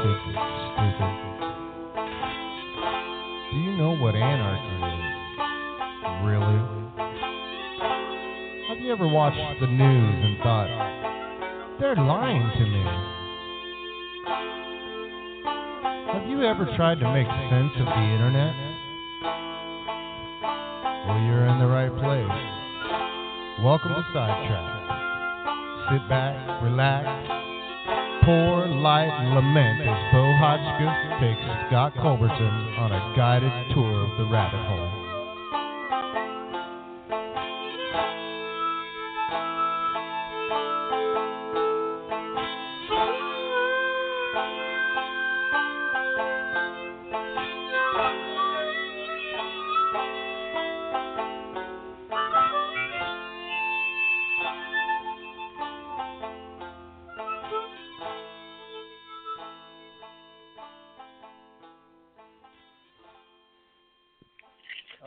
stupid? Do you know what anarchy is? Really? Have you ever watched the news and thought, they're lying to me? Have you ever tried to make sense of the internet? Well, you're in the right place. Welcome to Sidetrack. Sit back, relax, pour, light, lament as Bo Hotchkiss takes Scott Culberson on a guided tour of the rabbit hole.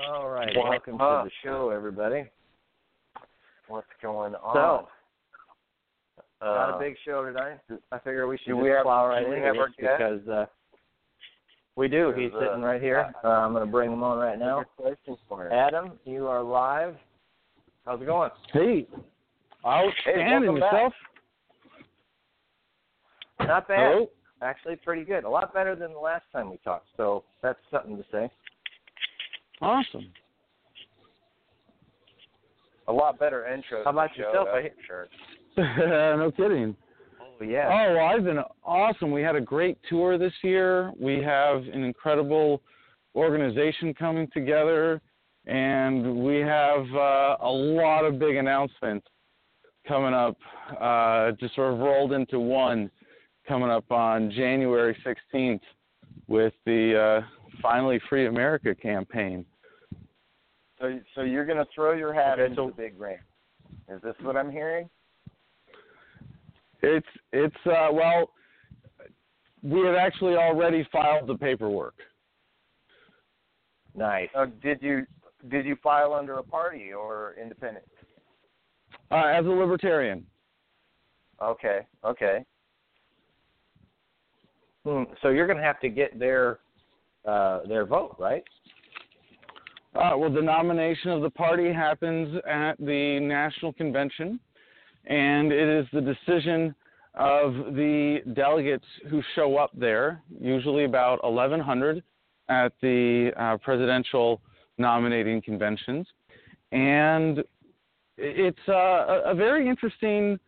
All right, What's welcome up? to the show, everybody. What's going on? So, got Uh, a big show today. I figure we should do just we have- plow right into have our this guest? because uh, we do. He's There's, uh, sitting right here. Uh, I'm going to bring him on right now. Good question for you. Adam, you are live. How's it going? Hey, outstanding welcome back. yourself. Not bad. Hello. Actually, pretty good. A lot better than the last time we talked. So that's something to say. Awesome. A lot better intro. How about yourself? I- for sure. no kidding. Oh yeah. Oh, well, I've been awesome. We had a great tour this year. We have an incredible organization coming together, and we have uh, a lot of big announcements coming up. Uh, just sort of rolled into one coming up on January 16th with the uh, Finally Free America campaign. So, so you're going to throw your hat Okay, into so- the big ring. Is this what I'm hearing? It's it's uh, well, we have actually already filed the paperwork. Nice. Uh, did you did you file under a party or independent? Uh, as a libertarian, Okay, okay. Hmm, So you're going to have to get their uh, their vote, right? Uh, well, the nomination of the party happens at the national convention, and it is the decision of the delegates who show up there, usually about 1,100 at the uh, presidential nominating conventions, and it's uh, a, very interesting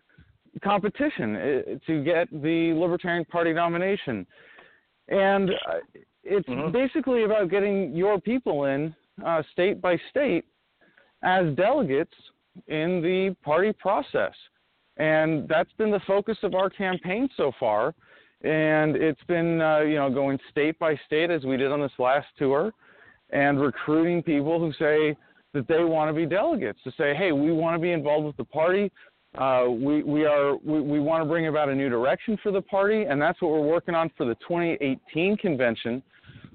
competition uh, to get the Libertarian Party nomination. And uh, it's Mhm. basically about getting your people in uh, state by state as delegates in the party process. And that's been the focus of our campaign so far. And it's been, uh, you know, going state by state as we did on this last tour and recruiting people who say that they want to be delegates to say, hey, we want to be involved with the party. Uh, we, we are we, we want to bring about a new direction for the party, and that's what we're working on for the 2018 convention.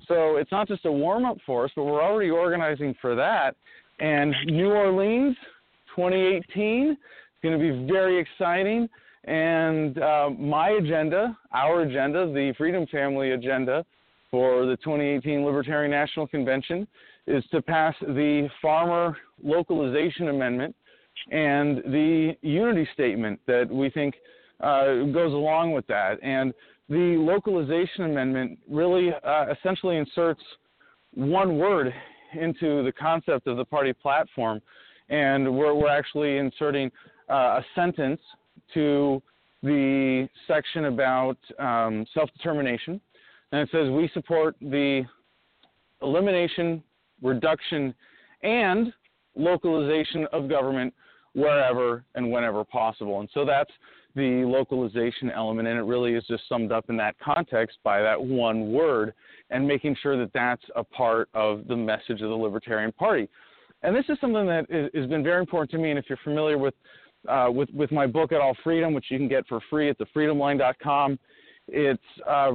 So it's not just a warm up for us, but we're already organizing for that. And New Orleans 2018 is going to be very exciting. And uh, my agenda, our agenda, the Freedom Family agenda for the 2018 Libertarian National Convention is to pass the Farmer Localization Amendment and the unity statement that we think uh, goes along with that. And the localization amendment really uh, essentially inserts one word into the concept of the party platform, and we're, we're actually inserting uh, a sentence to the section about um, self determination. And it says, We support the elimination, reduction, and localization of government wherever and whenever possible. And so that's the localization element, and it really is just summed up in that context by that one word, and making sure that that's a part of the message of the Libertarian Party. And this is something that has been very important to me. And if you're familiar with uh, with with my book at All Freedom, which you can get for free at thefreedomline.com, it's uh,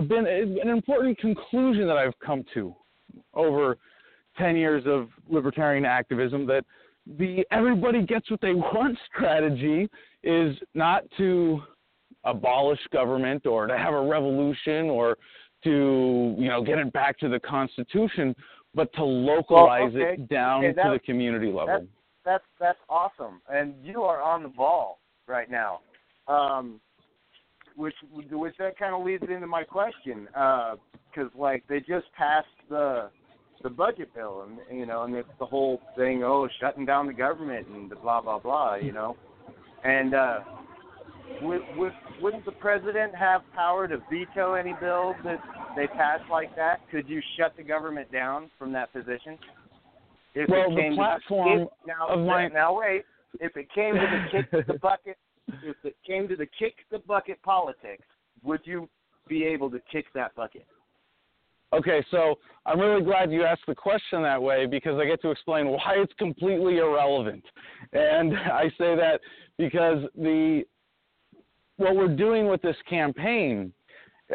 been an important conclusion that I've come to over 10 years of libertarian activism that the everybody gets what they want strategy is not to abolish government or to have a revolution or to you know get it back to the constitution but to localize well, okay. it down okay, to the community level. that's, that's that's awesome. And you are on the ball right now um, which which that kind of leads into my question because uh, like they just passed the the budget bill, and you know, and it's the whole thing, oh, shutting down the government and the blah blah blah, you know, and uh, would, would, wouldn't the president have power to veto any bill that they pass like that? Could you shut the government down from that position? If well, the platform to, now, of my now wait, if it came to the kick the bucket, if it came to the kick the bucket politics, would you be able to kick that bucket? Okay, so I'm really glad you asked the question that way because I get to explain why it's completely irrelevant. And I say that because the what we're doing with this campaign,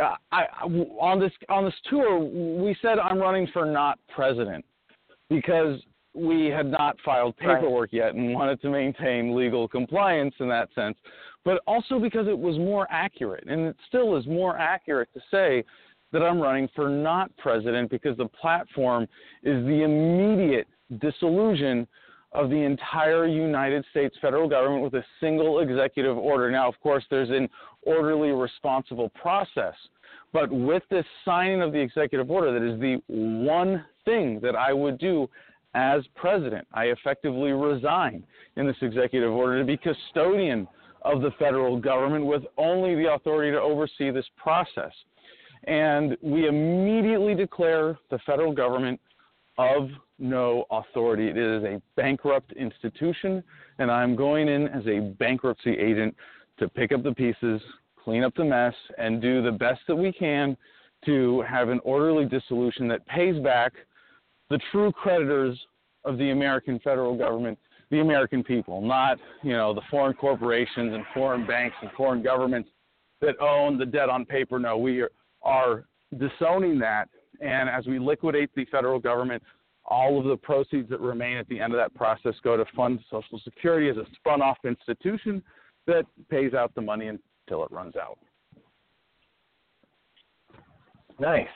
uh, I, on this on this tour, we said I'm running for not president because we had not filed paperwork right. yet and wanted to maintain legal compliance in that sense, but also because it was more accurate, and it still is more accurate to say that I'm running for not president because the platform is the immediate dissolution of the entire United States federal government with a single executive order. Now, of course, there's an orderly, responsible process. But with this signing of the executive order, that is the one thing that I would do as president. I effectively resign in this executive order to be custodian of the federal government with only the authority to oversee this process and we immediately declare the federal government of no authority. It is a bankrupt institution, and I'm going in as a bankruptcy agent to pick up the pieces, clean up the mess, and do the best that we can to have an orderly dissolution that pays back the true creditors of the American federal government, the American people, not, you know, the foreign corporations and foreign banks and foreign governments that own the debt on paper. No, we are are disowning that. And as we liquidate the federal government, all of the proceeds that remain at the end of that process go to fund Social Security as a spun off institution that pays out the money until it runs out. Nice.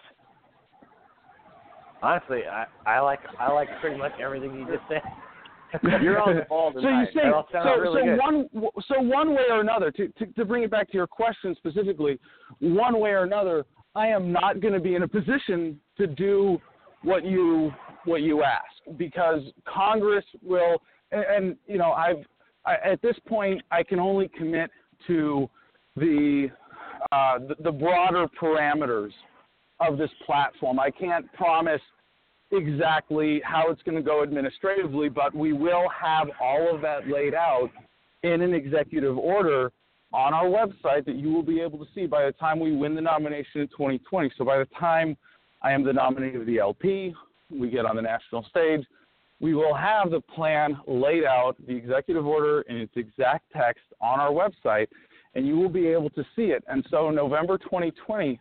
Honestly, I, I like I like pretty much everything you just said. You're on the ball tonight. So you say so, really so good. one so one way or another to, to to bring it back to your question specifically, one way or another, I am not going to be in a position to do what you what you ask because Congress will and, and you know I've I, at this point I can only commit to the, uh, the the broader parameters of this platform. I can't promise exactly how it's going to go administratively, but we will have all of that laid out in an executive order on our website that you will be able to see by the time we win the nomination in 2020. So by the time I am the nominee of the LP, we get on the national stage, we will have the plan laid out, the executive order in its exact text on our website, and you will be able to see it. And so in November 2020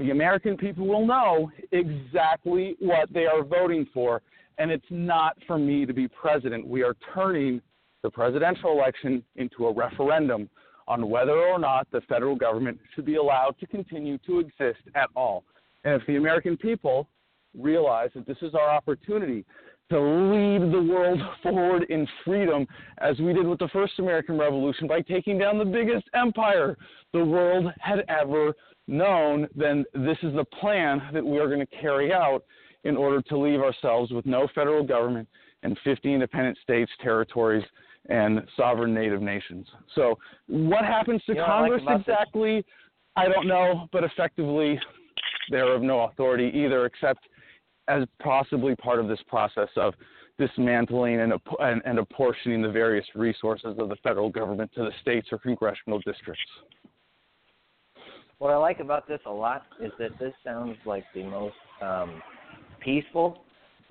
the American people will know exactly what they are voting for, and it's not for me to be president. We are turning the presidential election into a referendum on whether or not the federal government should be allowed to continue to exist at all. And if the American people realize that this is our opportunity to lead the world forward in freedom, as we did with the first American Revolution by taking down the biggest empire the world had ever known, then this is the plan that we are going to carry out in order to leave ourselves with no federal government and 50 independent states, territories, and sovereign native nations. So, what happens to you know, Congress like exactly? I don't know, but effectively, they're of no authority either, except as possibly part of this process of dismantling and, and, and apportioning the various resources of the federal government to the states or congressional districts. What I like about this a lot is that this sounds like the most um, peaceful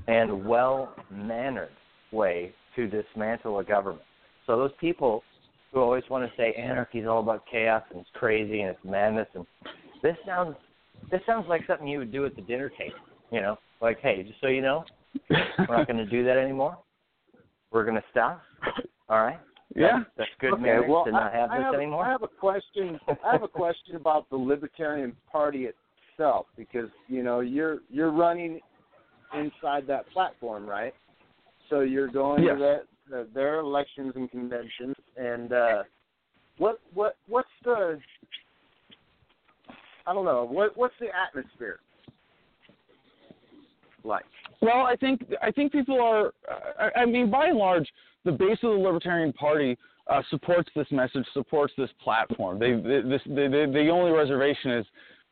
and well mannered way to dismantle a government. So those people who always want to say anarchy is all about chaos and it's crazy and it's madness and this sounds this sounds like something you would do at the dinner table. You know, like hey, just so you know, we're not going to do that anymore. We're going to stop. All right. Yeah, that's, good okay, manners well, to not have I, this I have, anymore. I have a question. I have a question about the Libertarian Party itself because you know you're you're running inside that platform, right? So you're going yes. to that, the, their elections and conventions, and uh, what what what's the I don't know what what's the atmosphere like? Well, I think I think people are. I, I mean, by and large, the base of the Libertarian Party uh, supports this message, supports this platform. They, they, this, they, they, the only reservation is,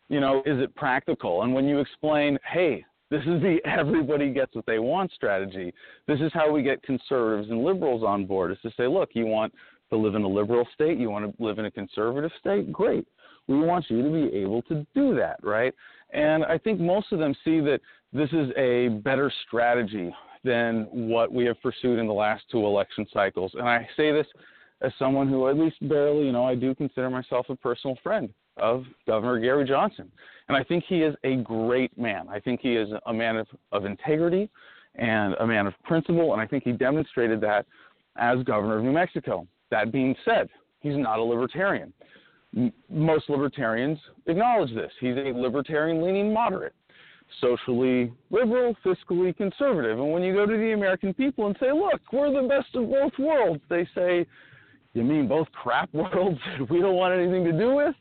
you know, is it practical? And when you explain, hey, this is the everybody gets what they want strategy. This is how we get conservatives and liberals on board. Is to say, look, you want to live in a liberal state, you want to live in a conservative state, great. We want you to be able to do that, right? And I think most of them see that this is a better strategy than what we have pursued in the last two election cycles. And I say this as someone who, at least barely, you know, I do consider myself a personal friend of Governor Gary Johnson. And I think he is a great man. I think he is a man of, of integrity and a man of principle. And I think he demonstrated that as governor of New Mexico. That being said, he's not a libertarian. M- most libertarians acknowledge this. He's a libertarian leaning moderate socially liberal, fiscally conservative. And when you go to the American people and say, look, we're the best of both worlds, they say, you mean both crap worlds that we don't want anything to do with?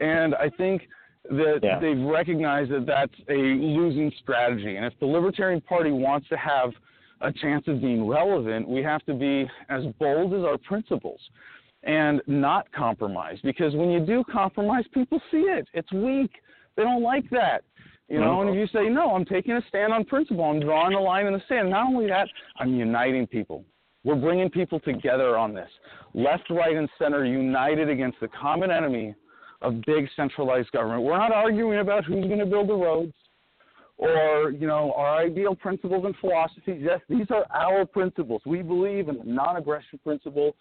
And I think that yeah. they've recognized that that's a losing strategy. And if the Libertarian Party wants to have a chance of being relevant, we have to be as bold as our principles and not compromise. Because when you do compromise, people see it. It's weak. They don't like that. You know, and if you say, no, I'm taking a stand on principle, I'm drawing a line in the sand, not only that, I'm uniting people. We're bringing people together on this. Left, right, and center united against the common enemy of big centralized government. We're not arguing about who's going to build the roads or, you know, our ideal principles and philosophies. Yes, these are our principles. We believe in the non-aggression principle.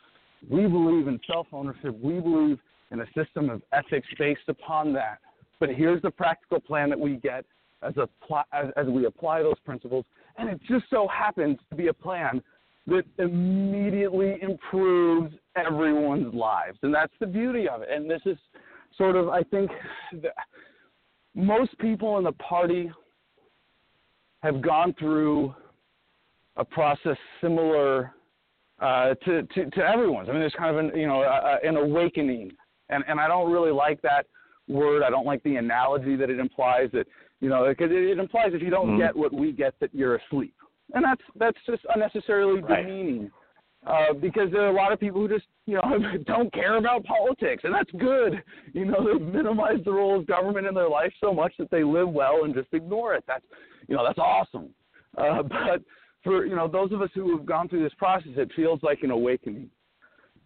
We believe in self-ownership. We believe in a system of ethics based upon that. But here's the practical plan that we get as, a pl- as, as we apply those principles. And it just so happens to be a plan that immediately improves everyone's lives. And that's the beauty of it. And this is sort of, I think, the, most people in the party have gone through a process similar uh, to, to, to everyone's. I mean, there's kind of an, you know, a, an awakening. And, and I don't really like that word. I don't like the analogy that it implies that you know because it, it implies if you don't mm-hmm. get what we get that you're asleep, and that's that's just unnecessarily right. demeaning. Uh, because there are a lot of people who just, you know, don't care about politics, and that's good. You know, they minimize the role of government in their life so much that they live well and just ignore it. That's, you know, that's awesome. Uh, but for you know those of us who have gone through this process, it feels like an awakening.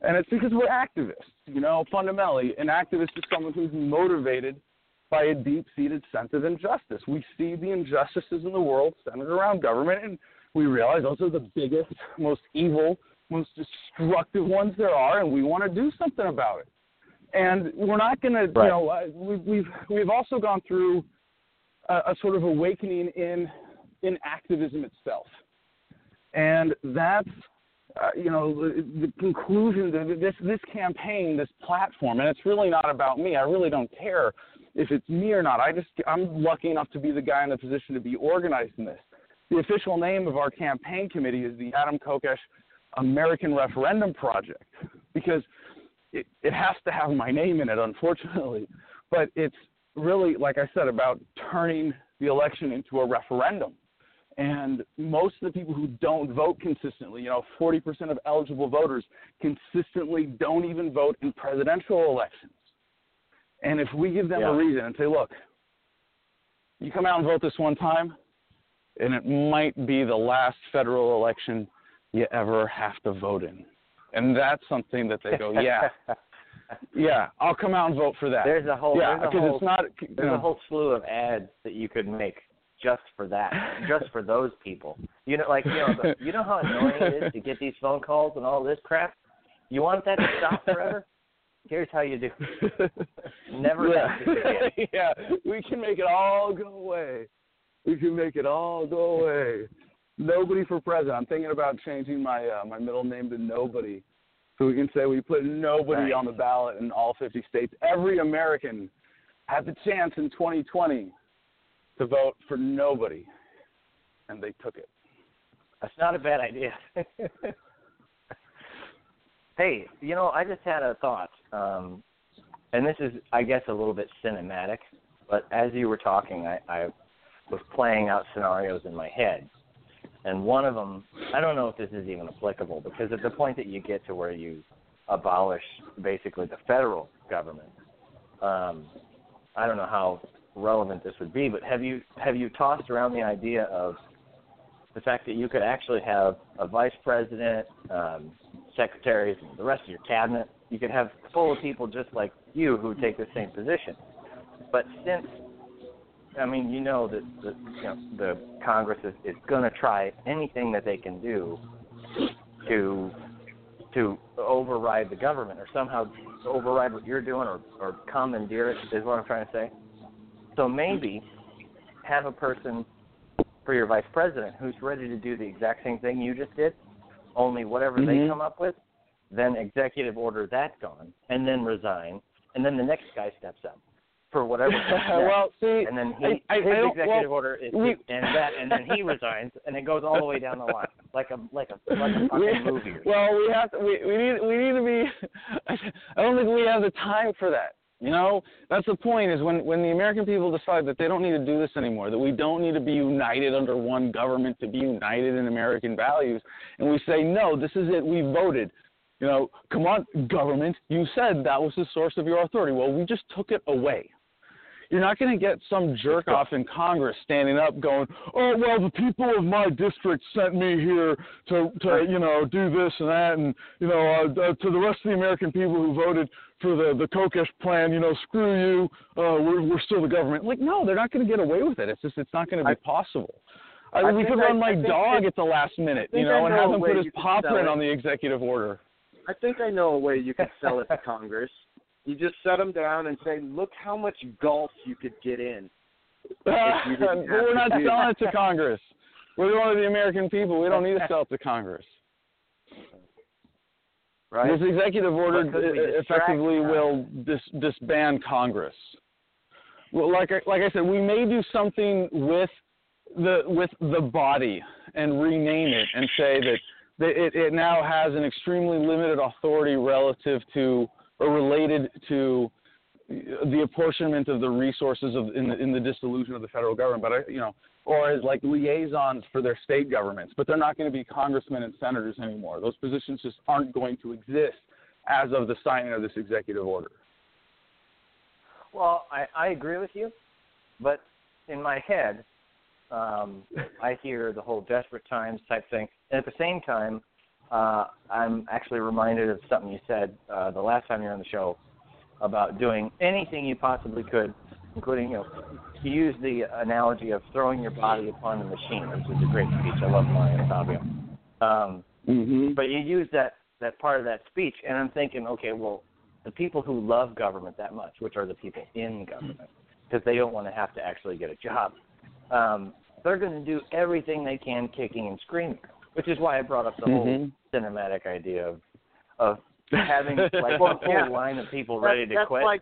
And it's because we're activists. You know, fundamentally, an activist is someone who's motivated by a deep seated sense of injustice. We see the injustices in the world centered around government, and we realize those are the biggest, most evil, most destructive ones there are, and we want to do something about it. And we're not going to, you know, uh, we've, we've, we've also gone through a, a sort of awakening in, in activism itself. And that's uh, you know, the, the conclusion to this this campaign, this platform, and it's really not about me. I really don't care if it's me or not. I just I'm lucky enough to be the guy in the position to be organizing this. The official name of our campaign committee is the Adam Kokesh American Referendum Project because it, it has to have my name in it, unfortunately. But it's really, like I said, about turning the election into a referendum. And most of the people who don't vote consistently, you know, 40% of eligible voters consistently don't even vote in presidential elections. And if we give them yeah. a reason and say, look, you come out and vote this one time, and it might be the last federal election you ever have to vote in. And that's something that they go, yeah, yeah, I'll come out and vote for that. There's a whole yeah, there's a because whole, it's not. There's know, a whole slew of ads that you could make just for that, just for those people. You know, like you know, the, you know how annoying it is to get these phone calls and all this crap. You want that to stop forever? Here's how you do. Never yeah. yeah, we can make it all go away. We can make it all go away. Nobody for president. I'm thinking about changing my uh, my middle name to Nobody, so we can say we put nobody Nice. on the ballot in all 50 states. Every American had the chance in 2020 to vote for nobody, and they took it. That's not a bad idea. hey, you know, I just had a thought, um, and this is, I guess, a little bit cinematic. But as you were talking, I, I was playing out scenarios in my head, and one of them, I don't know if this is even applicable because at the point that you get to where you abolish basically the federal government, um, I don't know how relevant this would be. But have you have you tossed around the idea of the fact that you could actually have a vice president, um, secretaries, and the rest of your cabinet. You could have full of people just like you who take the same position. But since, I mean, you know that the, you know, the Congress is, is going to try anything that they can do to to override the government or somehow override what you're doing or, or commandeer it is what I'm trying to say. So maybe have a person for your vice president who's ready to do the exact same thing you just did, only whatever they Mhm. come up with, then executive order that gone, and then resign, and then the next guy steps up for whatever. well, see, and then he, I, I, his I executive well, order is we- and that, and then he resigns, and it goes all the way down the line, like a like a like a fucking movie. well, we have to. We, we need. We need to be. I don't think we have the time for that. You know, that's the point. Is when when the American people decide that they don't need to do this anymore, that we don't need to be united under one government to be united in American values, and we say no, this is it. We voted. You know, come on, government. You said that was the source of your authority. Well, we just took it away. You're not going to get some jerk off in Congress standing up going, "Oh well, the people of my district sent me here to, to you know, do this and that, and you know, uh, uh, to the rest of the American people who voted for the the Kokesh plan, you know, screw you. Uh, we're we're still the government." Like, no, they're not going to get away with it. It's just it's not going to be I- possible. I, I we could run my I think dog at the last minute, you think know, and have him put his paw print on the executive order. I think I know a way you could sell it to Congress. You just set them down and say, "Look how much golf you could get in." If you didn't have we're not do selling it to Congress. We're one of the American people. We don't need to sell it to Congress. right? This executive order But could we distract effectively Congress? will dis- disband Congress. Well, like I, like I said, we may do something with the with the body and rename it and say that, that it, it now has an extremely limited authority relative to or related to the apportionment of the resources of in the, in the dissolution of the federal government, but I, you know, or as like liaisons for their state governments, but they're not going to be congressmen and senators anymore. Those positions just aren't going to exist as of the signing of this executive order. Well, I, I agree with you, but in my head, um, I hear the whole desperate times type thing, and at the same time, uh, I'm actually reminded of something you said uh, the last time you were on the show about doing anything you possibly could, including you know, you use the analogy of throwing your body upon the machine, which is a great speech. I love Mario Savio. Um, Mm-hmm. but you use that that part of that speech, and I'm thinking, okay, well, the people who love government that much, which are the people in government, because they don't want to have to actually get a job, um, they're going to do everything they can, kicking and screaming. Which is why I brought up the whole Mhm. cinematic idea of of having like a whole yeah. line of people That- ready to that's quit, Like,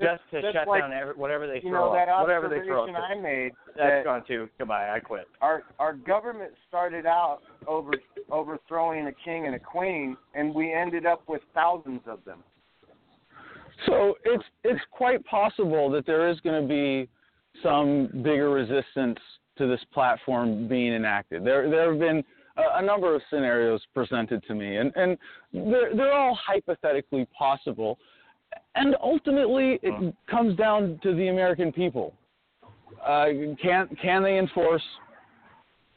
just to that's shut like, down every, whatever they you throw know that up, whatever they throw observation up. I made. That's that gone too. Goodbye. I quit. our our government started out over overthrowing a king and a queen, and we ended up with thousands of them. So it's it's quite possible that there is going to be some bigger resistance to this platform being enacted. There there have been a, a number of scenarios presented to me, and and they're they're all hypothetically possible, and ultimately it comes down to the American people. Uh, can can they enforce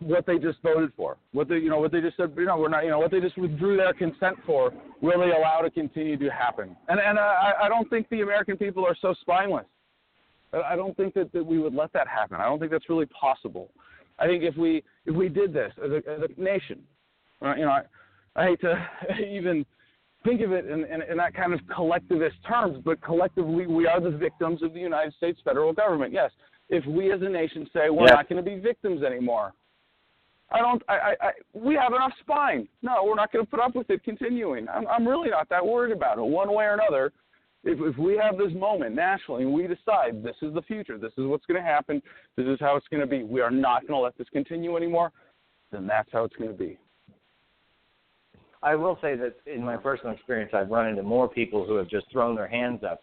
what they just voted for. What they, you know, what they just said, you know, we're not, you know, what they just withdrew their consent for, will they allow to continue to happen? And and I, I don't think the American people are so spineless. I don't think that, that we would let that happen. I don't think that's really possible. I think if we if we did this as a, as a nation, uh, you know, I, I hate to even think of it in, in, in that kind of collectivist terms, but collectively we are the victims of the United States federal government. Yes, if we as a nation say we're Yeah. not going to be victims anymore, I don't. I, I, I we have enough spine. No, we're not going to put up with it continuing. I'm, I'm really not that worried about it one way or another. If, if we have this moment nationally and we decide this is the future, this is what's going to happen, this is how it's going to be, we are not going to let this continue anymore, then that's how it's going to be. I will say that in my personal experience, I've run into more people who have just thrown their hands up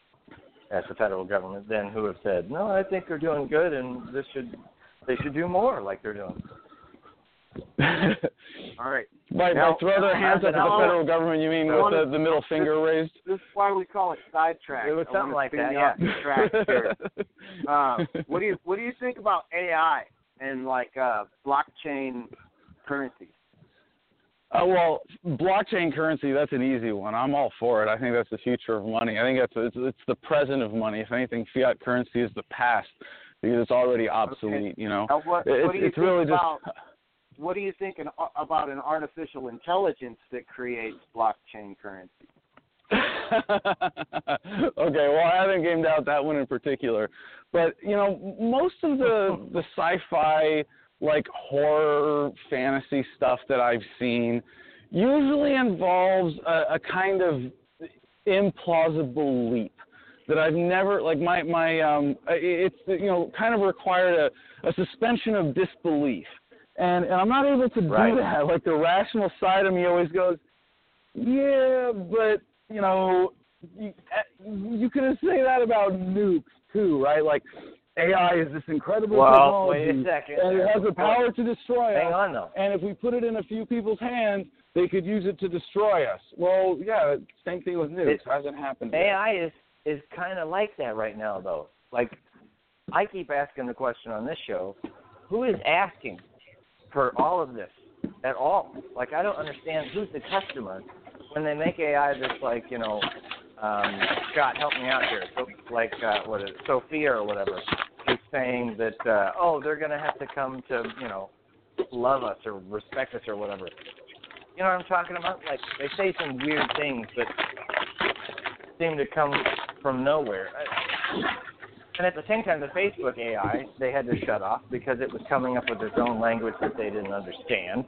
at the federal government than who have said, "No, I think they're doing good, and this should they should do more like they're doing." All right. by, Now- by throw their hands up at the federal government, you mean with the, the middle finger raised? This is why we call it sidetrack. It was something like that, yeah. off track here. Uh, what do you what do you think about AI and like uh, blockchain currencies? Uh, well, blockchain currency, that's an easy one. I'm all for it. I think that's the future of money. I think that's it's, it's the present of money. If anything, fiat currency is the past because it's already obsolete. You know, Now, what, It- what do it's, you it's think really about just what do you think an, about an artificial intelligence that creates blockchain currency? okay, well, I haven't gamed out that one in particular, but you know, most of the the sci-fi like horror fantasy stuff that I've seen usually involves a, a kind of implausible leap that I've never like my my um it's you know kind of required a, a suspension of disbelief and and I'm not able to Right. do that like the rational side of me always goes yeah but you know you, uh, you can say that about nukes too right like AI is this incredible Well, wait technology a second. and it has the power to destroy Hang us on though. and if we put it in a few people's hands, they could use it to destroy us. Well, yeah, same thing with nukes. It- hasn't happened. yet. AI is is kind of like that right now, though. Like, I keep asking the question on this show: Who is asking for all of this at all? Like, I don't understand who's the customer when they make AI that's like, you know, um, Scott, help me out here. So, like, uh, what is it, Sophia or whatever is saying that, uh, oh, they're gonna have to come to, you know, love us or respect us or whatever. You know what I'm talking about? Like, they say some weird things that seem to come from nowhere. And at the same time, the Facebook AI they had to shut off because it was coming up with its own language that they didn't understand.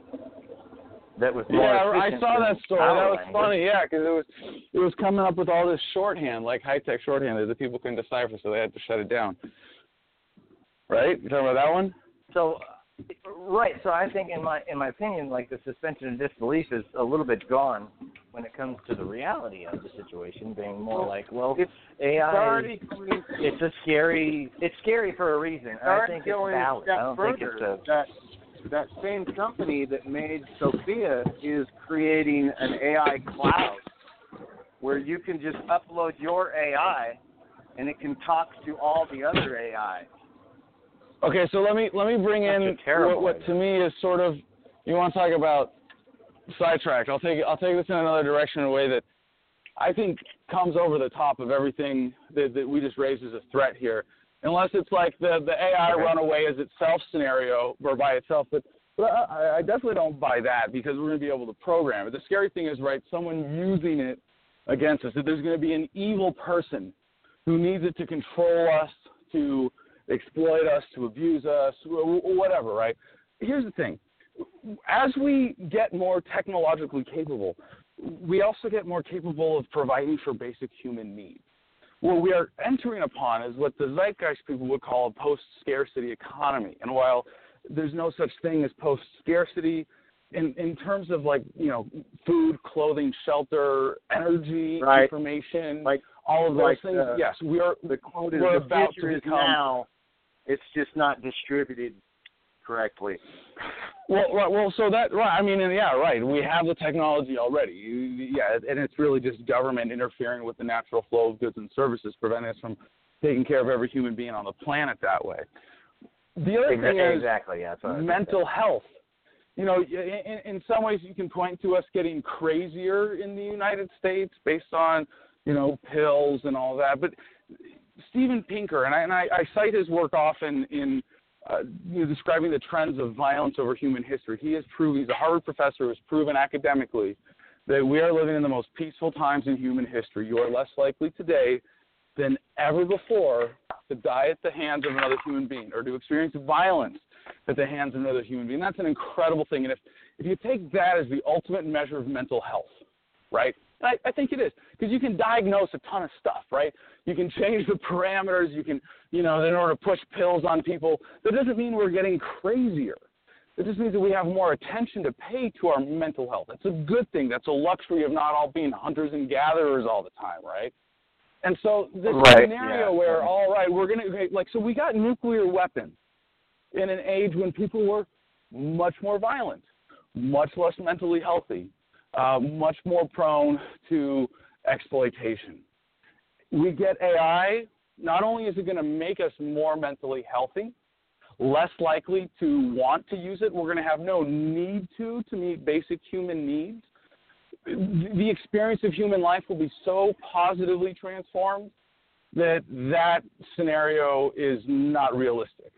That was more Yeah, I saw that story. That was language. funny. Yeah, because it was it was coming up with all this shorthand, like high tech shorthand that the people couldn't decipher, so they had to shut it down. Right? You talking about that one? So, uh, right. So I think, in my in my opinion, like the suspension of disbelief is a little bit gone when it comes to the reality of the situation, being more like, well, It's AI. it's already it's a scary. It's scary for a reason. I think it's valid. I don't further. think it's a. that that same company that made Sophia is creating an AI cloud where you can just upload your AI and it can talk to all the other AI. Okay, so let me let me bring That's in what, what to me is sort of you want to talk about sidetracked. I'll take I'll take this in another direction in a way that I think comes over the top of everything that, that we just raised as a threat here. Unless it's like the the AI Okay. runaway as itself scenario or by itself, but but I, I definitely don't buy that because we're going to be able to program it. The scary thing is right, someone using it against us. That there's going to be an evil person who needs it to control us, to exploit us, to abuse us, wh- wh- whatever, right? Here's the thing. As we get more technologically capable, we also get more capable of providing for basic human needs. What we are entering upon is what the zeitgeist people would call a post scarcity economy. And while there's no such thing as post scarcity, in, in terms of like, you know, food, clothing, shelter, energy, Right. information, Like all of those like things, the- yes, we are the quote is the about future to is now. It's just not distributed correctly. Well, right, well, so that right. I mean, yeah, right. We have the technology already. You- Yeah, and it's really just government interfering with the natural flow of goods and services, preventing us from taking care of every human being on the planet that way. The other thing is exactly. Yeah. That's what I was gonna mental health you know, in, in some ways you can point to us getting crazier in the United States based on, you know, pills and all that. But Steven Pinker, and I, and I, I cite his work often in uh, you know, describing the trends of violence over human history. He has proven, he's a Harvard professor who has proven academically that we are living in the most peaceful times in human history. You are less likely today than ever before to die at the hands of another human being or to experience violence at the hands of another human being. That's an incredible thing. And if, if you take that as the ultimate measure of mental health, right? I, I think it is because you can diagnose a ton of stuff, right? You can change the parameters. You can, you know, in order to push pills on people. That doesn't mean we're getting crazier. It just means that we have more attention to pay to our mental health. That's a good thing. That's a luxury of not all being hunters and gatherers all the time, right? And so this Right, scenario yeah. where, all right, we're gonna okay, like, so we got nuclear weapons in an age when people were much more violent, much less mentally healthy, uh, much more prone to exploitation. We get AI. Not only is it going to make us more mentally healthy, less likely to want to use it. We're going to have no need to to meet basic human needs. The experience of human life will be so positively transformed that that scenario is not realistic.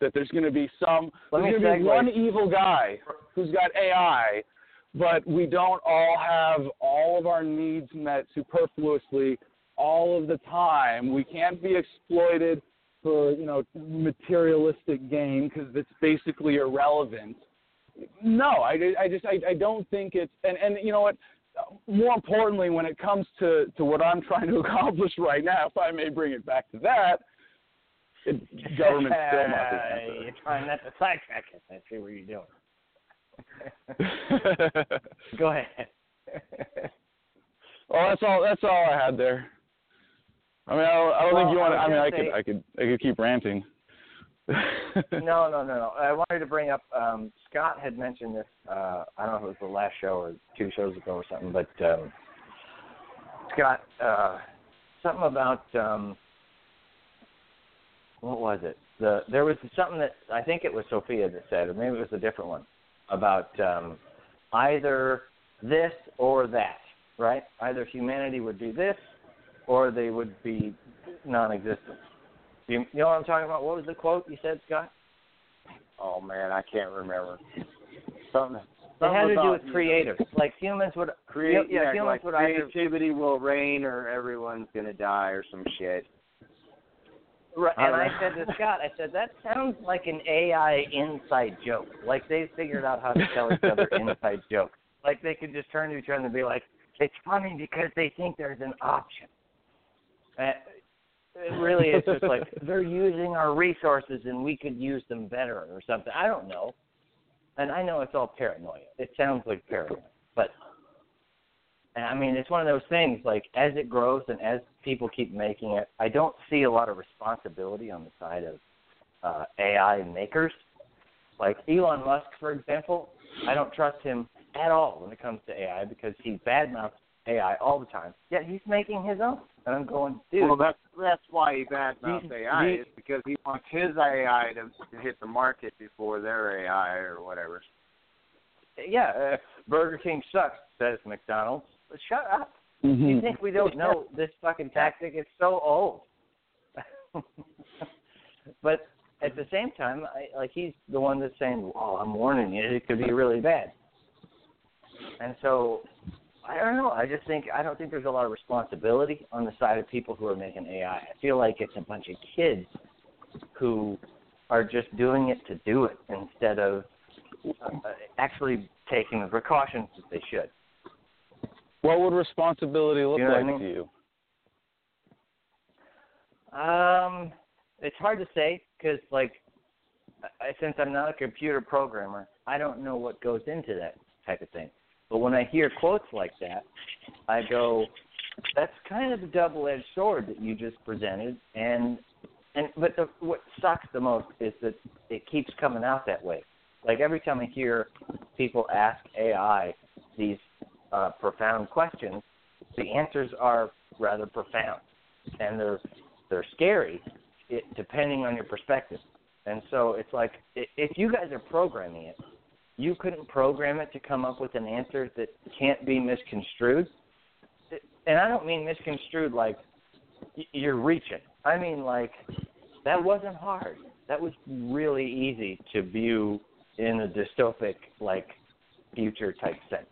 That there's going to be some Let there's going to be one evil guy who's got AI, but we don't all have all of our needs met superfluously all of the time. We can't be exploited for you know materialistic gain because it's basically irrelevant. No, I, I just I, I don't think it's and and you know what. More importantly, when it comes to, to what I'm trying to accomplish right now, if I may bring it back to that, it, government's still not the answer. You're trying not to sidetrack us. I see what you're doing. Go ahead. well, that's all. That's all I had there. I mean, I don't, I don't Well, think you want. I to I was mean, I could, say- I could, I could keep ranting. no, no, no, no. I wanted to bring up. Um, Scott had mentioned this. Uh, I don't know if it was the last show or two shows ago or something, but um, Scott, uh, something about um, what was it? The there was something that I think it was Sophia that said, or maybe it was a different one about um, either this or that, right? Either humanity would do this, or they would be non-existent. You, you know what I'm talking about? What was the quote you said, Scott? Oh man, I can't remember. Something. It had to do with creators. Like humans would Create, yeah, yeah, humans like would either creativity will reign or everyone's gonna die or some shit. Right, and I said to Scott, I said that sounds like an AI inside joke. Like they figured out how to tell each other inside jokes. Like they could just turn to each other and be like, "It's funny because they think there's an option." Uh, it really is just like they're using our resources and we could use them better or something. I don't know. And I know it's all paranoia. It sounds like paranoia, but and I mean, it's one of those things. Like as it grows and as people keep making it, I don't see a lot of responsibility on the side of uh, AI makers. Like Elon Musk, for example, I don't trust him at all when it comes to AI because he badmouths AI all the time. Yet he's making his own, and I'm going, dude. Well, that's that's why he badmouths AI the- is because he wants his AI to, to hit the market before their AI or whatever. yeah, uh, Burger King sucks, says McDonald's. Shut up. Mm-hmm. You think we don't know this fucking tactic? It's so old. but at the same time, I, like he's the one that's saying, "Oh, I'm warning you, it could be really bad." And so, I don't know. I just think I don't think there's a lot of responsibility on the side of people who are making AI. I feel like it's a bunch of kids who are just doing it to do it instead of uh, actually taking the precautions that they should. What would responsibility look You know what I like mean? to you? Um, it's hard to say because, like, I, since I'm not a computer programmer, I don't know what goes into that type of thing. But when I hear quotes like that, I go, "That's kind of a double-edged sword that you just presented." And and but the, what sucks the most is that it keeps coming out that way. Like every time I hear people ask AI these uh, profound questions, the answers are rather profound, and they're they're scary, it, depending on your perspective. And so it's like if you guys are programming it, you couldn't program it to come up with an answer that can't be misconstrued. And I don't mean misconstrued like you're reaching. I mean like that wasn't hard. That was really easy to view in a dystopic like future type sense.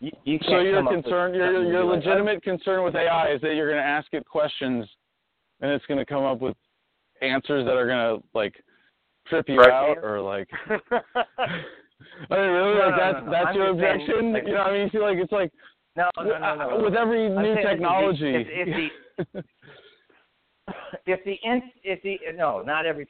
You, you So your come up with concern, your your be like, legitimate concern with AI is that you're going to ask it questions, and it's going to come up with answers that are going to like trip you Right. out, or like. I mean, really, No, like no, that's no, no. that's I'm your saying, objection. like- you know, I mean, you feel like it's like No, no, no, no. uh, with every new saying if the- technology. If, if the if the if the no, not every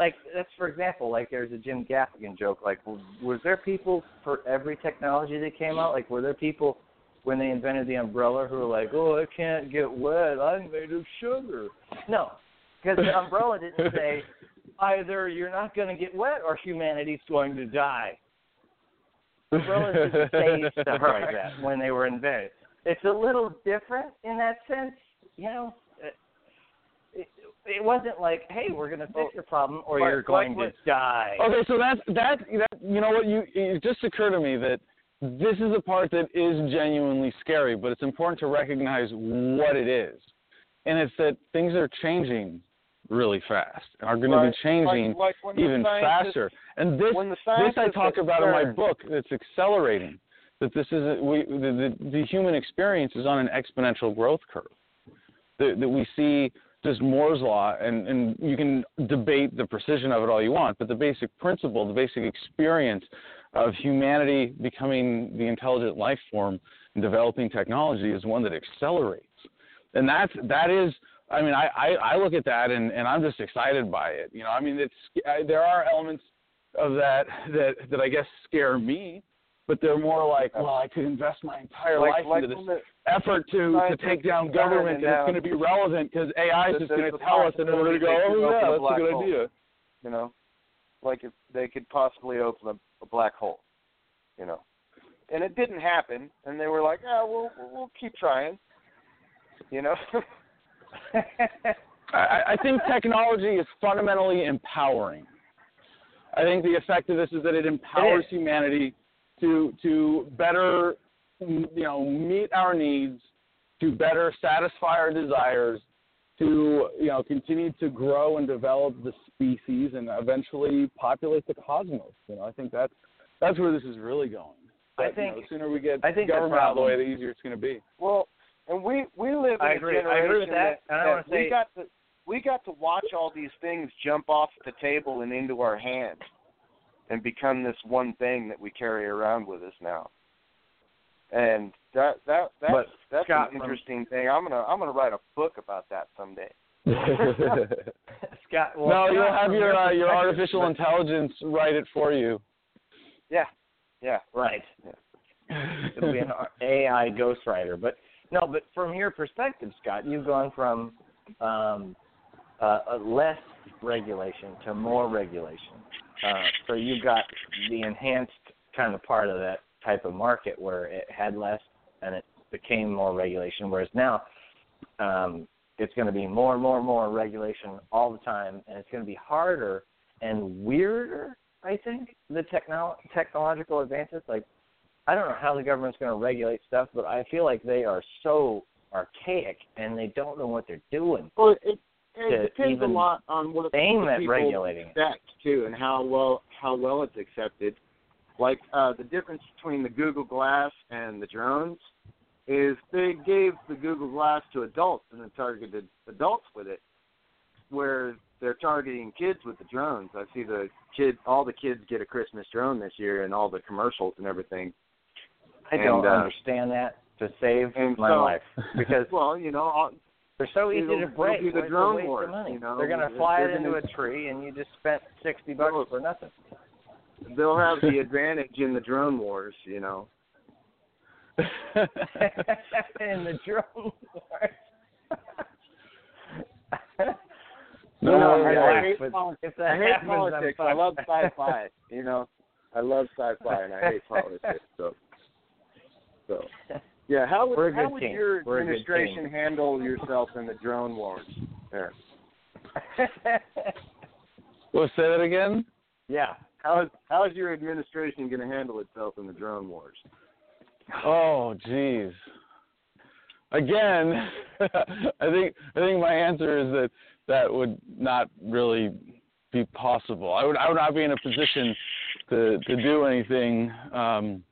like that's for example, like there's a Jim Gaffigan joke. Like, was there people for every technology that came out? Like, were there people when they invented the umbrella who were like, "Oh, I can't get wet. I'm made of sugar." No, because the umbrella didn't say either you're not going to get wet or humanity's going to die. Umbrellas didn't say stuff like that when they were invented. It's a little different in that sense, you know. It, wasn't like, "Hey, we're going to fix your problem, or But- you're going but- to die." Okay, so that's that that you know what you it just occurred to me that this is the part that is genuinely scary, but it's important to recognize what it is. And it's that things are changing really fast and are going to be changing Like- like even faster. And this this I talk about in my book that's accelerating. That this is a, we the, the the human experience is on an exponential growth curve. That, that we see just Moore's law, and, and you can debate the precision of it all you want, but the basic principle, the basic experience of humanity becoming the intelligent life form and developing technology is one that accelerates. And that's that is I mean I, I, I look at that and, and I'm just excited by it. You know, I mean it's I, there are elements of that that that I guess scare me, but they're more like, well, I could invest my entire like, life like into this effort to, to take down government and now- it's going to be relevant because AI is just going to tell us and then we're going to go, oh yeah, that's a good hole. idea. you know, like if they could possibly open a, a black hole, you know, and it didn't happen, and they were like, oh, we'll we'll, keep trying, you know. I, I think technology is fundamentally empowering. I think the effect of this is that it empowers humanity to to better you know meet our needs, to better satisfy our desires, to you know continue to grow and develop the species and eventually populate the cosmos. You know, I think that's that's where this is really going. I But, you know, think- the sooner we get I think government out of the way, the easier it's going to be. well, and we we live in I a agree. I generation agree with that, and I wanna we say- got to we got to watch all these things jump off the table and into our hands, and become this one thing that we carry around with us now. And that that that's But, that's Scott, an from- interesting thing. I'm gonna I'm gonna write a book about that someday. Scott, well, no, you'll have your uh, your artificial intelligence write it for you. Yeah, yeah. Right. It'll be an AI ghostwriter. But no, but from your perspective, Scott, you've gone from um, uh, uh, less regulation to more regulation. Uh, so you got the enhanced kind of part of that type of market where it had less and it became more regulation. Whereas now, um, it's going to be more and more and more regulation all the time, and it's going to be harder and weirder. I think the technol- technological advances, like I don't know how the government's going to regulate stuff, but I feel like they are so archaic and they don't know what they're doing. Well, it It depends a lot on what aim the at people regulating it. too, and how well how well it's accepted. Like uh, the difference between the Google Glass and the drones is they gave the Google Glass to adults and then targeted adults with it, where they're targeting kids with the drones. I see the kid, all the kids get a Christmas drone this year, and all the commercials and everything. I don't uh, understand that to save and my so- life because Well, you know, they're so easy it'll- to it'll break. be the drone of money? you know? they're going to fly it into a tree and you just spent sixty bucks Well, for nothing. they'll have the advantage in the drone wars. You know. in the drone wars. No, You know, I- I, I I hate, but poli- if that I hate happens, politics. I love sci-fi. You know, I love sci-fi and I hate politics. So, so yeah. How would how would team. your We're administration handle yourself in the drone wars? There. Well, say that again. yeah. how is how is your administration going to handle itself in the drone wars? Oh, jeez. Again, I think I think my answer is that that would not really be possible. I would I would not be in a position to to do anything um,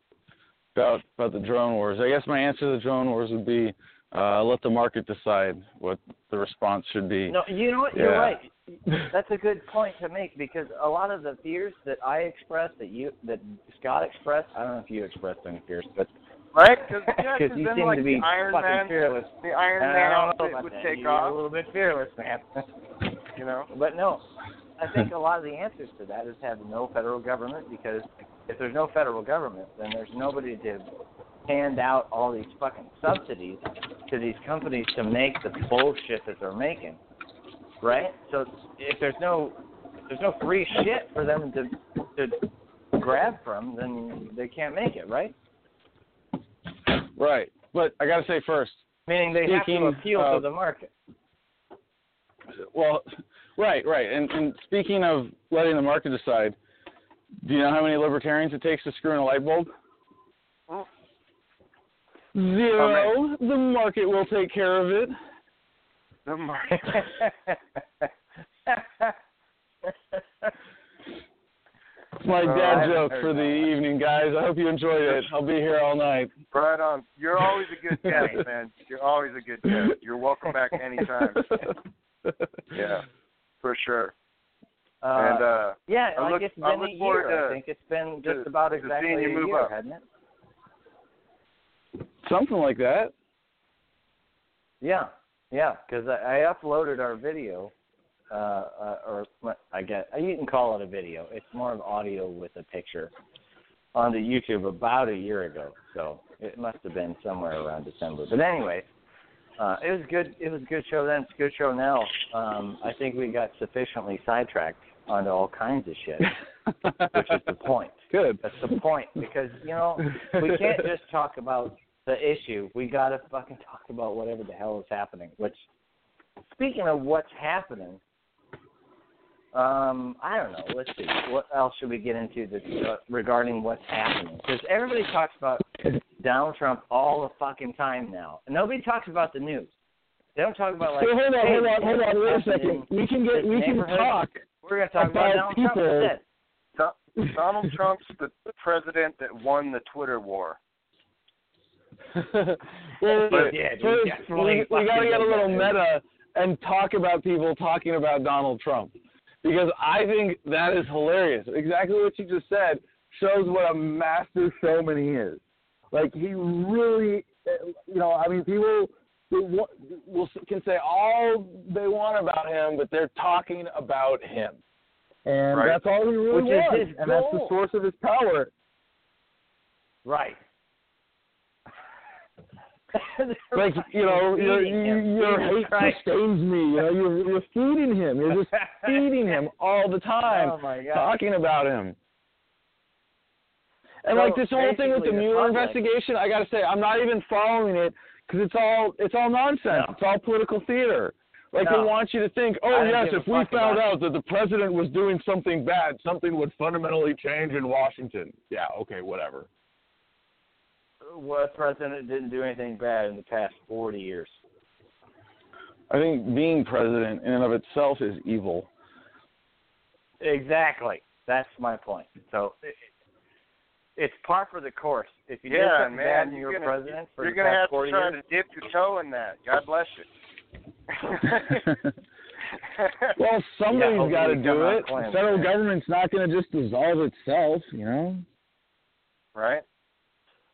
about about the drone wars. I guess my answer to the drone wars would be uh, let the market decide what the response should be. No, you know what? You're right. That's a good point to make because a lot of the fears that I expressed, that you, that Scott expressed, I don't know if you expressed any fears, but Right? Because yeah, because 'cause you then seem like to be the Iron fucking Man, fearless. the Iron And Man I outfit would that. take You're off. a little bit fearless, man. You know. But no, I think a lot of the answers to that is have no federal government because if there's no federal government, then there's nobody to hand out all these fucking subsidies to these companies to make the bullshit that they're making, right? So if there's no there's no free shit for them to to grab from, then they can't make it, right? Right. But I got to say first, Meaning they Speaking have to appeal of- to the market. well, right, right. And, and speaking of letting the market decide, do you know how many libertarians it takes to screw in a light bulb? Oh. Zero. The market will take care of it. The market. It's my Oh, dad I joke for the that. evening, guys. I hope you enjoyed it. I'll be here all night. right on. You're always a good guest, man. You're always a good guest. You're welcome back anytime. Yeah, for sure. Uh, and uh yeah, I like look- it's I been look a forward year. I think it's been to- just about exactly a year, up. hasn't it? Something like that. Yeah, yeah, because I, I uploaded our video, uh, uh, or I guess you can call it a video. It's more of audio with a picture onto YouTube about a year ago. So it must have been somewhere around December. But anyway, uh, it was good. It was a good show then. It's a good show now. Um, I think we got sufficiently sidetracked onto all kinds of shit, which is the point. Good. That's the point because you know we can't just talk about the issue. We gotta fucking talk about whatever the hell is happening. Which, speaking of what's happening, um, I don't know. Let's see. What else should we get into that, uh, regarding what's happening? Because everybody talks about Donald Trump all the fucking time now. Nobody talks about the news. They don't talk about like. So hold on, hey, hold on, hold on. Wait a second. We can get, we can talk. We're gonna talk about, about Donald Trump instead. Do- Donald Trump's the president that won the Twitter war. well, But yeah, first, definitely we, we got to get a little meta and talk about people talking about Donald Trump because I think that is hilarious. Exactly what you just said shows what a master showman he is. Like he really, uh, you know, I mean, people will, will can say all they want about him, but they're talking about him, and Right. that's all he really Which is wants, his and that's the source of his power. Right. Like you know, your Feeding you, him. your hate Christ. sustains me. You know, you're you're feeding him. You're just feeding him all the time, Oh talking about him. And So, like this whole thing with the Mueller investigation, I got to say, I'm not even following it because it's all it's all nonsense. No. It's all political theater. Like No. they want you to think, oh yes, if we found out that the president was doing something bad, something would fundamentally change in Washington. Yeah, okay, whatever. What president didn't do anything bad in the past 40 years? I think being president in and of itself is evil. Exactly. That's my point. So it's par for the course. If you did Yeah, something man. bad and you you're were gonna, president for you're the gonna past have 40 to try years, to dip your toe in that. God bless you. Well, somebody's hopefully got to do come out it. The clean. federal government's not going to just dissolve itself, you know. right?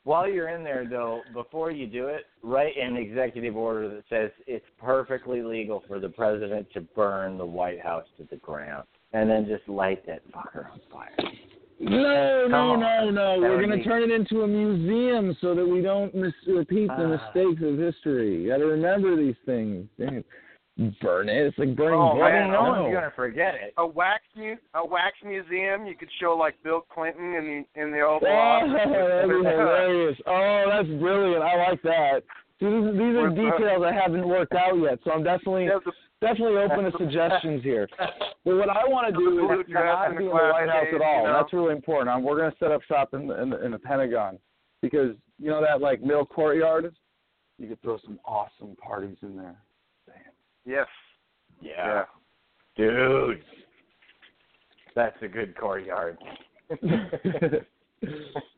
while you're in there though, before you do it, write an executive order that says it's perfectly legal for the president to burn the White House to the ground, and then just light that fucker on fire. No, no, no, no. We're going to turn it into a museum so that we don't mis- repeat the Ah. mistakes of history. You got to remember these things. It. Burn it. It's like burning Oh, blood. I man, mean, no one's gonna forget it. A wax mu- a wax museum. You could show like Bill Clinton in the in the Oval Oh, Office. that'd be hilarious. Oh, that's brilliant. I like that. See, these, these are details I haven't worked out yet, so I'm definitely definitely open to suggestions here. But what I want to do is not be in the White House at all. That's really important. I'm, we're going to set up shop in the, in the in the Pentagon because you know that like middle courtyard. You could throw some awesome parties in there. yes. Yeah. Dude. That's a good courtyard. but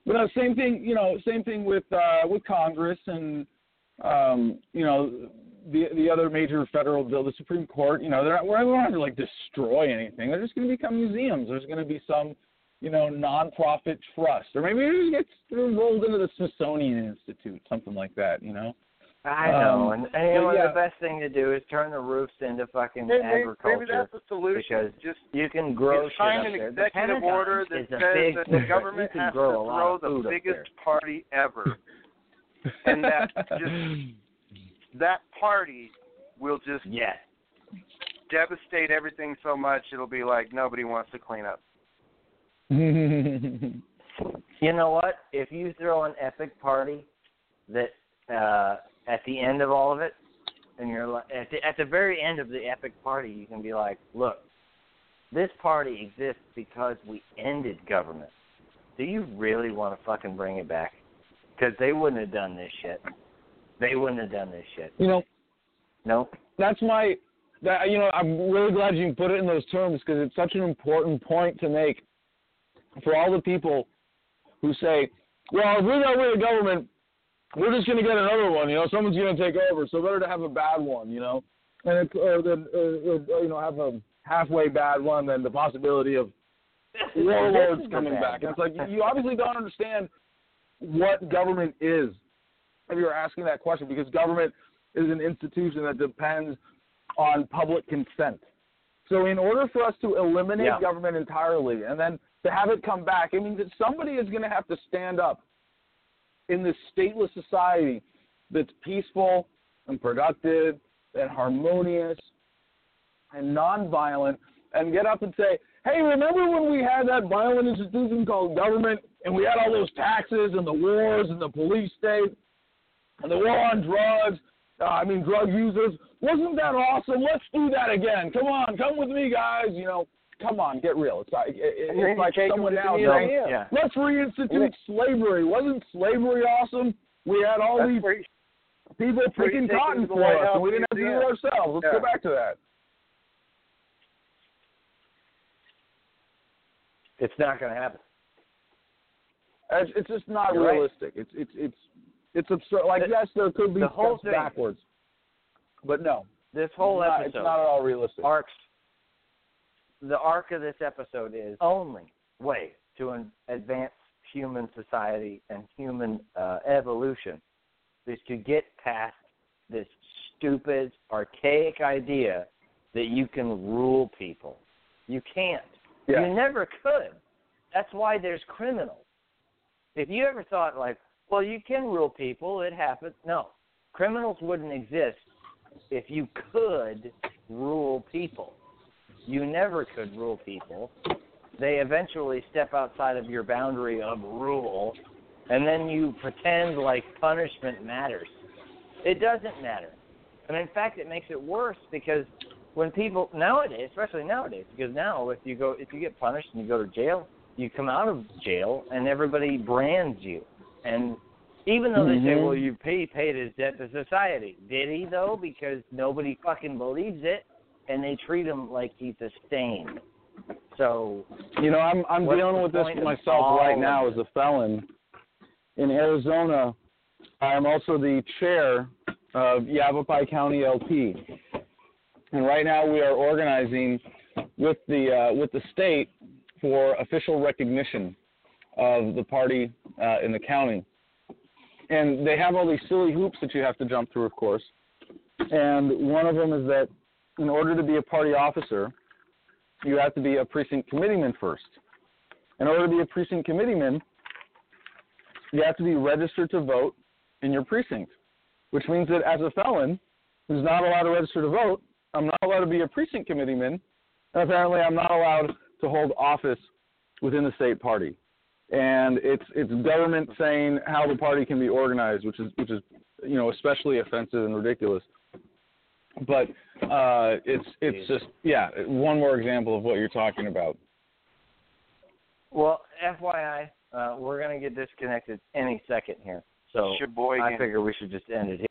no, same thing. You know, same thing with uh, with Congress and um, you know the the other major federal bill, the Supreme Court. You know, they're not, we're not going to like destroy anything. They're just going to become museums. There's going to be some you know nonprofit trust, or maybe it gets rolled into the Smithsonian Institute, something like that. You know. I know, Um, and, and you know yeah. the best thing to do is turn the roofs into fucking Maybe, maybe, agriculture. maybe that's the solution. because Just you can grow shit sign up an there. The executive Pentagon order that says that the government can has grow to a lot throw the biggest party ever. And that just- that party will just Yes. devastate everything so much it'll be like nobody wants to clean up. You know what? If you throw an epic party that uh at the end of all of it and you're like at the at the very end of the epic party you can be like, Look, this party exists because we ended government. Do you really want to fucking bring it back? Because they wouldn't have done this shit. They wouldn't have done this shit. you know, no. that's my that you know I'm really glad you put it in those terms because it's such an important point to make for all the people who say, well, if we got rid of government, we're just going to get another one. You know, someone's going to take over, so better to have a bad one. You know, and it, or then uh, uh, you know have a halfway bad one than the possibility of warlords coming back. And it's like you obviously don't understand what government is if you're asking that question because government is an institution that depends on public consent. So in order for us to eliminate Yeah. government entirely and then to have it come back, it means that somebody is going to have to stand up in this stateless society that's peaceful and productive and harmonious and nonviolent and get up and say, hey, remember when we had that violent institution called government and we had all those taxes and the wars and the police state and the war on drugs, uh, I mean drug users? Wasn't that awesome? Let's do that again. Come on, come with me, guys. You know, come on, get real. It's like, it, it- And then it's like someone to the now saying, Yeah. let's reinstitute slavery. Wasn't slavery awesome? We had all That's these where you- people where picking cotton to for us, and we didn't have to do it ourselves. Let's Yeah. go back to that. It's not gonna happen. It's, it's just not You're right. realistic. It's it's it's it's absurd. Like The- yes, there could be the whole steps thing- backwards, but no, This whole it's not, episode it's not at all realistic. arcs the arc of this episode is only way to an advance human society and human uh, evolution is to get past this stupid archaic idea that you can rule people you can't Yeah. you never could that's why there's criminals if you ever thought like well you can rule people it happens no criminals wouldn't exist if you could rule people you never could rule people. They eventually step outside of your boundary of rule, and then you pretend like punishment matters. It doesn't matter. And in fact, it makes it worse because when people nowadays, especially nowadays, because now if you go, if you get punished and you go to jail, you come out of jail and everybody brands you. And even though they say, Mhm. well, you pay paid his debt to society, did he though? Because nobody fucking believes it and they treat him like he's a stain. So You know, I'm I'm dealing with this myself right now as a felon in Arizona. I'm also the chair of Yavapai County LP, and right now we are organizing with the uh, with the state for official recognition of the party uh, in the county. And they have all these silly hoops that you have to jump through, of course. And one of them is that in order to be a party officer, you have to be a precinct committeeman first. In order to be a precinct committeeman, you have to be registered to vote in your precinct, which means that as a felon who's not allowed to register to vote, I'm not allowed to be a precinct committeeman, and apparently I'm not allowed to hold office within the state party. and it's it's government saying how the party can be organized, which is which is you know especially offensive and ridiculous. But uh, it's it's just yeah, one more example of what you're talking about. Well, FYI, uh, we're gonna get disconnected any second here, so I figure we should just end it here.